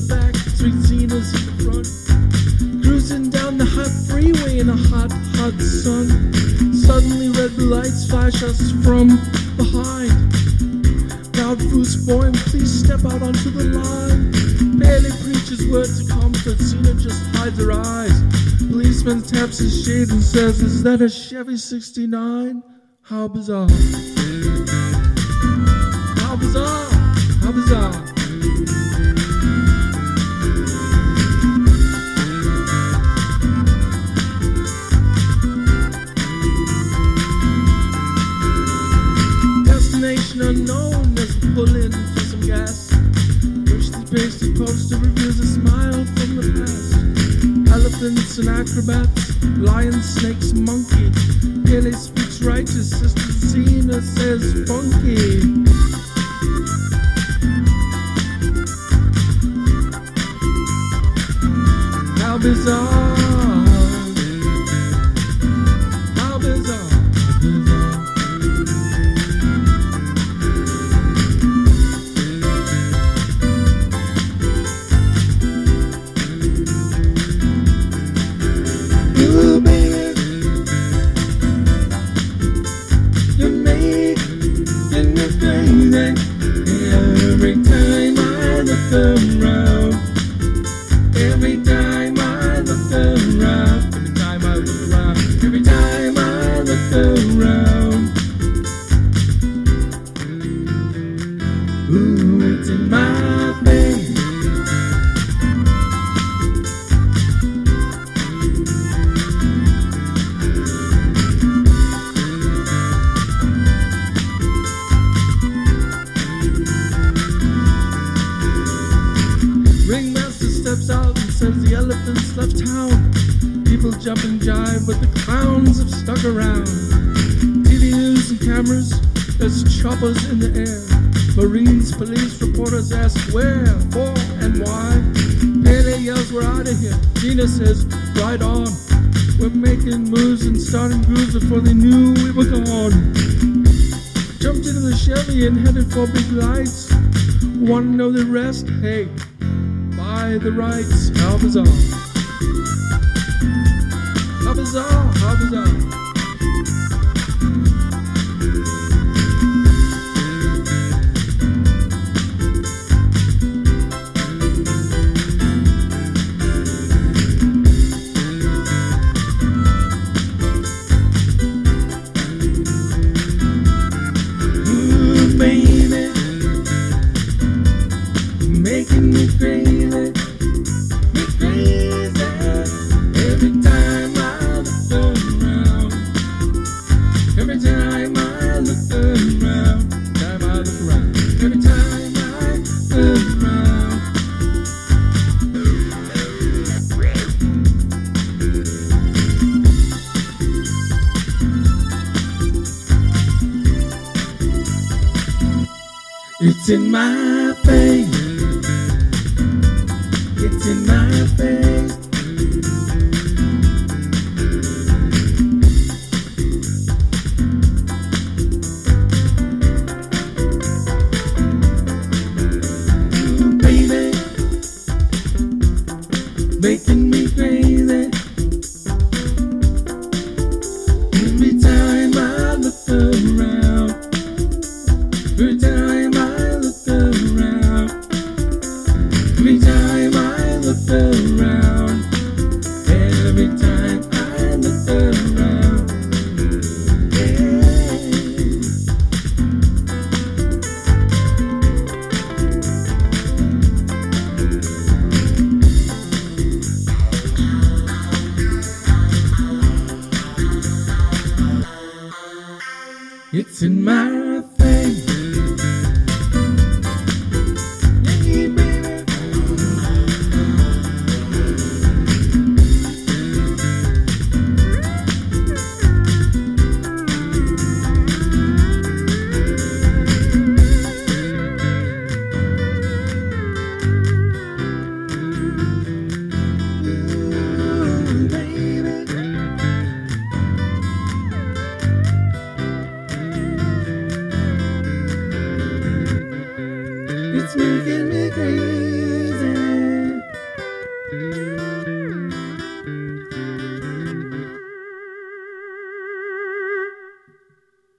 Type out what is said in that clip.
the back, three Zenas in the front. Cruising down the hot freeway in a hot, hot sun. Suddenly red lights flash us from behind. Proud boy, please step out onto the line. Barely preaches words of comfort, Zena just hides her eyes. Policeman taps his shade and says, Is that a Chevy 69? How bizarre. How bizarre. How bizarre. Destination unknown as we pull in for some gas. Richly pasted poster reveals a smile from the past. Elephants and acrobats, lions, snakes, monkey. Pele speaks righteous, Sister Zena says funky. How bizarre. Ooh, it's in my face. Ringmaster steps out and says the elephants left town. People jump and jive, but the clowns have stuck around. TV news and cameras, there's choppers in the air. Marines, police, reporters ask where, for, and why. Pele yells, we're out of here. Gina says, right on. We're making moves and starting grooves before they knew we were gone. Jumped into the Chevy and headed for big lights. Wanna know the rest? Hey, buy the rights. How bizarre. How bizarre. How bizarre. It's in my face. Every time I look around, every time I look around, yeah. It's in my